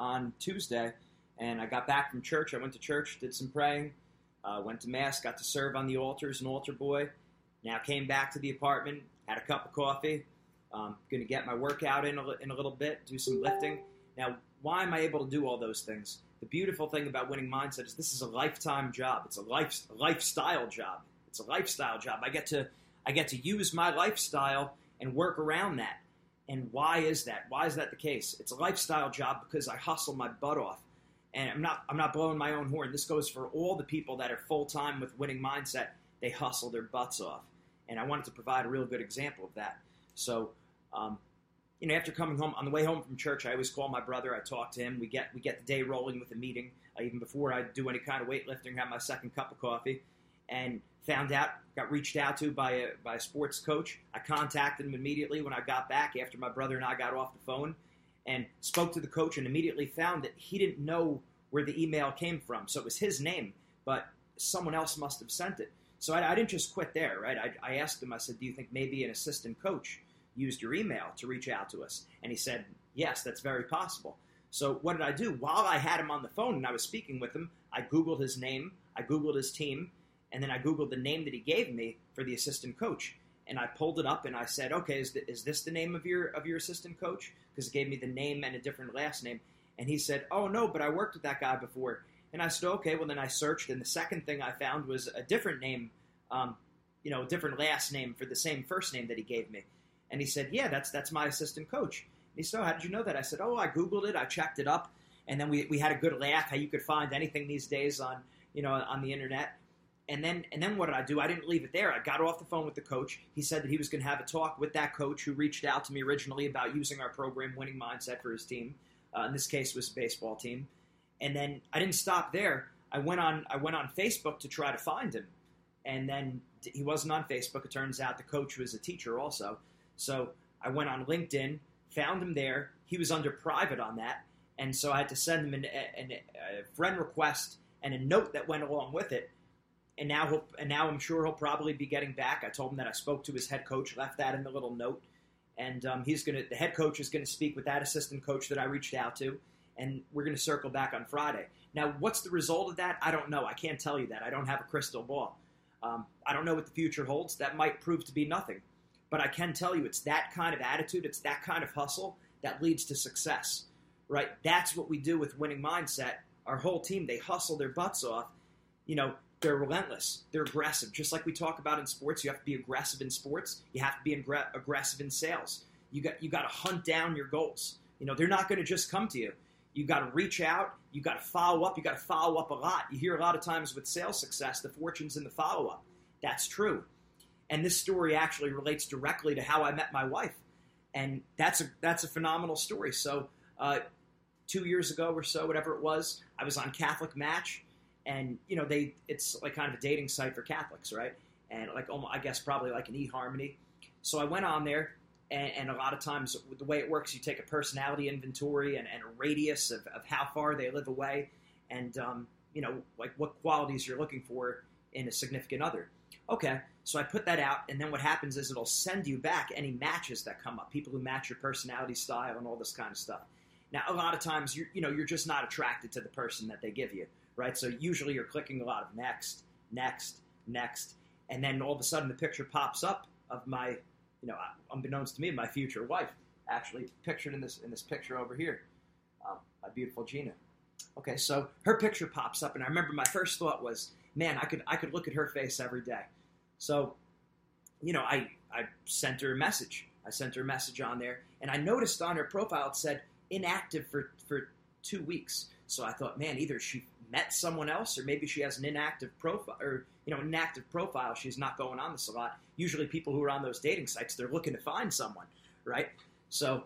on Tuesday, and I got back from church. I went to church, did some praying, uh, went to Mass, got to serve on the altar as an altar boy. Now came back to the apartment, had a cup of coffee. Um, going to get my workout in a, in a little bit, do some lifting. Now, why am I able to do all those things? The beautiful thing about winning mindset is this is a lifetime job. It's a life lifestyle job. It's a lifestyle job. I get to I get to use my lifestyle and work around that. And why is that? Why is that the case? It's a lifestyle job because I hustle my butt off. And I'm not I'm not blowing my own horn. This goes for all the people that are full time with winning mindset. They hustle their butts off. And I wanted to provide a real good example of that. So um, you know, after coming home on the way home from church, I always call my brother. I talk to him. We get we get the day rolling with a meeting. Uh, even before I do any kind of weightlifting, have my second cup of coffee, and found out got reached out to by a by a sports coach. I contacted him immediately when I got back after my brother and I got off the phone, and spoke to the coach and immediately found that he didn't know where the email came from. So it was his name, but someone else must have sent it. So I, I didn't just quit there, right? I, I asked him. I said, "Do you think maybe an assistant coach?" used your email to reach out to us? And he said, Yes, that's very possible. So what did I do? While I had him on the phone and I was speaking with him, I Googled his name, I Googled his team, and then I Googled the name that he gave me for the assistant coach. And I pulled it up and I said, okay, is, is this the name of your of your assistant coach? Because it gave me the name and a different last name. And he said, oh no, but I worked with that guy before. And I said, okay, well then I searched, and the second thing I found was a different name, um, you know, a different last name for the same first name that he gave me. And he said, Yeah, that's that's my assistant coach. And he said, oh, How did you know that? I said, Oh, I Googled it, I checked it up, and then we, we had a good laugh how you could find anything these days on you know on the internet. And then and then what did I do? I didn't leave it there. I got off the phone with the coach. He said that he was going to have a talk with that coach who reached out to me originally about using our program, winning mindset for his team. Uh, in this case, was a baseball team. And then I didn't stop there. I went on I went on Facebook to try to find him, and then he wasn't on Facebook. It turns out the coach was a teacher also. So I went on LinkedIn, found him there. He was under private on that, and so I had to send him an, an, a friend request and a note that went along with it. And now, he'll, and now I'm sure he'll probably be getting back. I told him that I spoke to his head coach, left that in the little note, and um, he's gonna. The head coach is gonna speak with that assistant coach that I reached out to, and we're gonna circle back on Friday. Now, what's the result of that? I don't know. I can't tell you that. I don't have a crystal ball. Um, I don't know what the future holds. That might prove to be nothing. But I can tell you, it's that kind of attitude, it's that kind of hustle that leads to success, right? That's what we do with winning mindset. Our whole team, they hustle their butts off. You know, they're relentless. They're aggressive. Just like we talk about in sports, you have to be aggressive in sports. You have to be aggressive in sales. You got you got to hunt down your goals. You know, they're not going to just come to you. You got to reach out. You got to follow up. You got to follow up a lot. You hear a lot of times with sales success, the fortunes in the follow up. That's true. And this story actually relates directly to how I met my wife, and that's a that's a phenomenal story. So, uh, two years ago or so, whatever it was, I was on Catholic Match, and you know they it's like kind of a dating site for Catholics, right? And like I guess probably like an eHarmony. So I went on there, and, and, a lot of times the way it works, you take a personality inventory and, and a radius of, of, how far they live away, and um, you know like what qualities you're looking for in a significant other. Okay, so I put that out, and then what happens is it'll send you back any matches that come up, people who match your personality style and all this kind of stuff. Now, a lot of times, you you know, you're just not attracted to the person that they give you, right? So usually you're clicking a lot of next, next, next, and then all of a sudden the picture pops up of my, you know, unbeknownst to me, my future wife, actually pictured in this in this picture over here, um, my beautiful Gina. Okay, so her picture pops up, and I remember my first thought was, man, I could I could look at her face every day. So, you know, I I sent her a message. I sent her a message on there, and I noticed on her profile it said inactive for for two weeks. So I thought, man, either she met someone else, or maybe she has an inactive profile, or you know, an inactive profile. She's not going on this a lot. Usually, people who are on those dating sites, they're looking to find someone, right? So,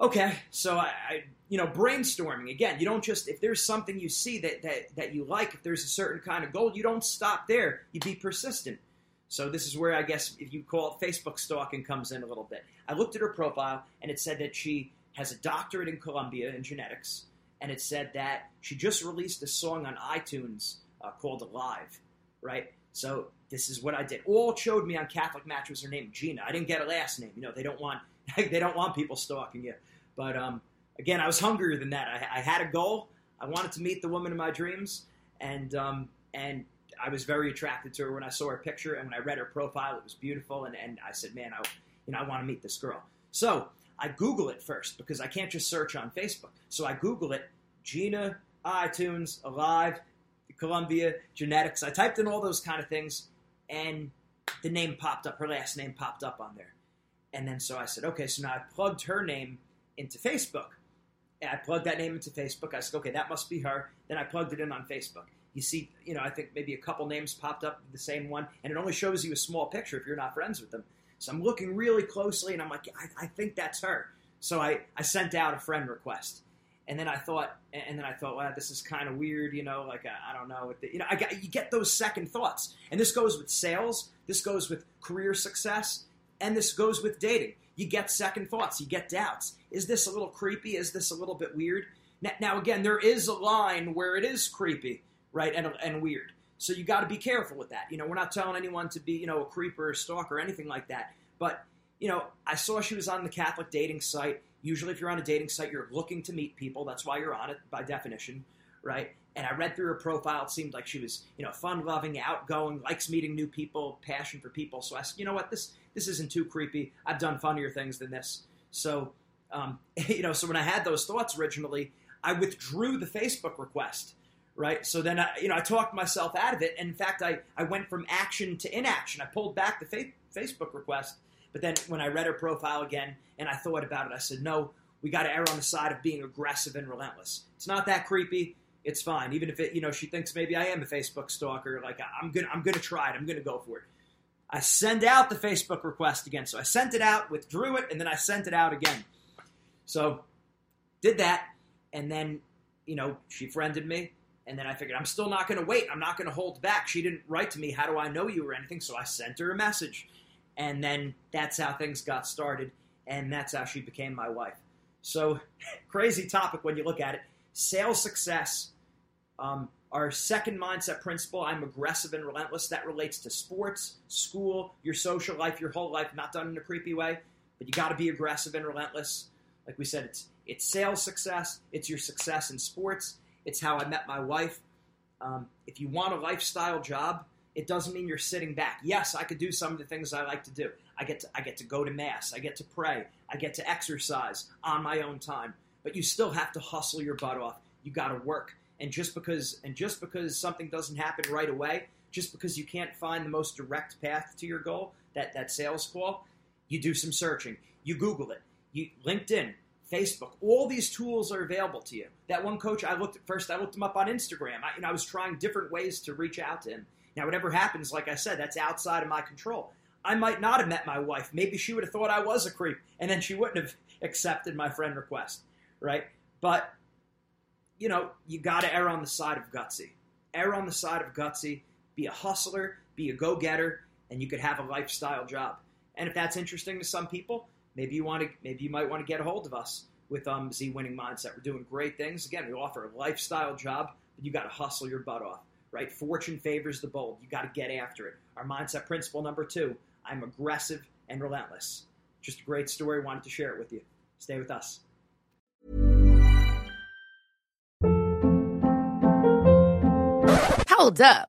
okay, so I, I, you know, brainstorming again. You don't just if there's something you see that that that you like, if there's a certain kind of goal, you don't stop there. You be persistent. So this is where I guess if you call it Facebook stalking comes in a little bit. I looked at her profile and it said that she has a doctorate in Columbia in genetics, and it said that she just released a song on iTunes uh, called Alive, right? So this is what I did. All showed me on Catholic Match was her name, Gina. I didn't get a last name. You know, they don't want they don't want people stalking you. But um, again, I was hungrier than that. I, I, had a goal. I wanted to meet the woman of my dreams, and um, and I was very attracted to her when I saw her picture and when I read her profile. It was beautiful, and, and I said, man, I you know I want to meet this girl. So I Google it first because I can't just search on Facebook. So I Google it, Gina, iTunes, Alive, Columbia, genetics. I typed in all those kind of things, and the name popped up. Her last name popped up on there. And then so I said, okay, so now I plugged her name into Facebook. And I plugged that name into Facebook. I said, okay, that must be her. Then I plugged it in on Facebook. You see, you know, I think maybe a couple names popped up, the same one, and it only shows you a small picture if you're not friends with them. So I'm looking really closely, and I'm like, I, I think that's her. So I, I sent out a friend request, and then I thought, and then I thought, wow, this is kind of weird, you know, like I, I don't know, you know, I got, you get those second thoughts, and this goes with sales, this goes with career success, and this goes with dating. You get second thoughts, you get doubts. Is this a little creepy? Is this a little bit weird? Now, now again, there is a line where it is creepy, right, and and weird. So you got to be careful with that. You know, we're not telling anyone to be, you know, a creeper or a stalker or anything like that. But, you know, I saw she was on the Catholic dating site. Usually, if you're on a dating site, you're looking to meet people. That's why you're on it by definition, right? And I read through her profile. It seemed like she was, you know, fun loving, outgoing, likes meeting new people, passion for people. So I said, you know what, this this isn't too creepy. I've done funnier things than this. So, um, you know, so when I had those thoughts originally, I withdrew the Facebook request right? So then, I, you know, I talked myself out of it. And in fact, I, I went from action to inaction. I pulled back the fa- Facebook request. But then when I read her profile again and I thought about it, I said, no, we got to err on the side of being aggressive and relentless. It's not that creepy. It's fine. Even if it, you know, she thinks maybe I am a Facebook stalker. Like I'm gonna, I'm gonna try it. I'm gonna go for it. I send out the Facebook request again. So I sent it out, withdrew it, and then I sent it out again. So did that, and then you know she friended me. And then I figured, I'm still not going to wait. I'm not going to hold back. She didn't write to me, How do I know you or anything? So I sent her a message. And then that's how things got started. And that's how she became my wife. So, crazy topic when you look at it. Sales success. Um, our second mindset principle I'm aggressive and relentless. That relates to sports, school, your social life, your whole life, not done in a creepy way. But you got to be aggressive and relentless. Like we said, it's, it's sales success, it's your success in sports, it's how I met my wife. Um, if you want a lifestyle job, it doesn't mean you're sitting back. Yes, I could do some of the things I like to do. I get to, I get to go to mass. I get to pray. I get to exercise on my own time. But you still have to hustle your butt off. You got to work. And just because and just because something doesn't happen right away, just because you can't find the most direct path to your goal, that that sales call, you do some searching. You Google it. You LinkedIn. Facebook. All these tools are available to you. That one coach, I looked at first, I looked him up on Instagram. I, you know, I was trying different ways to reach out to him. Now, whatever happens, like I said, that's outside of my control. I might not have met my wife. Maybe she would have thought I was a creep, and then she wouldn't have accepted my friend request, right? But, you know, you got to err on the side of gutsy. Err on the side of gutsy. Be a hustler, be a go getter, and you could have a lifestyle job. And if that's interesting to some people, maybe you want to maybe you might want to get a hold of us with um, Z Winning Mindset. We're doing great things. Again, we offer a lifestyle job, but you got to hustle your butt off. right? Fortune favors the bold. You got to get after it. Our mindset principle number two I'm aggressive and relentless. Just a great story. Wanted to share it with you. Stay with us. Hold up.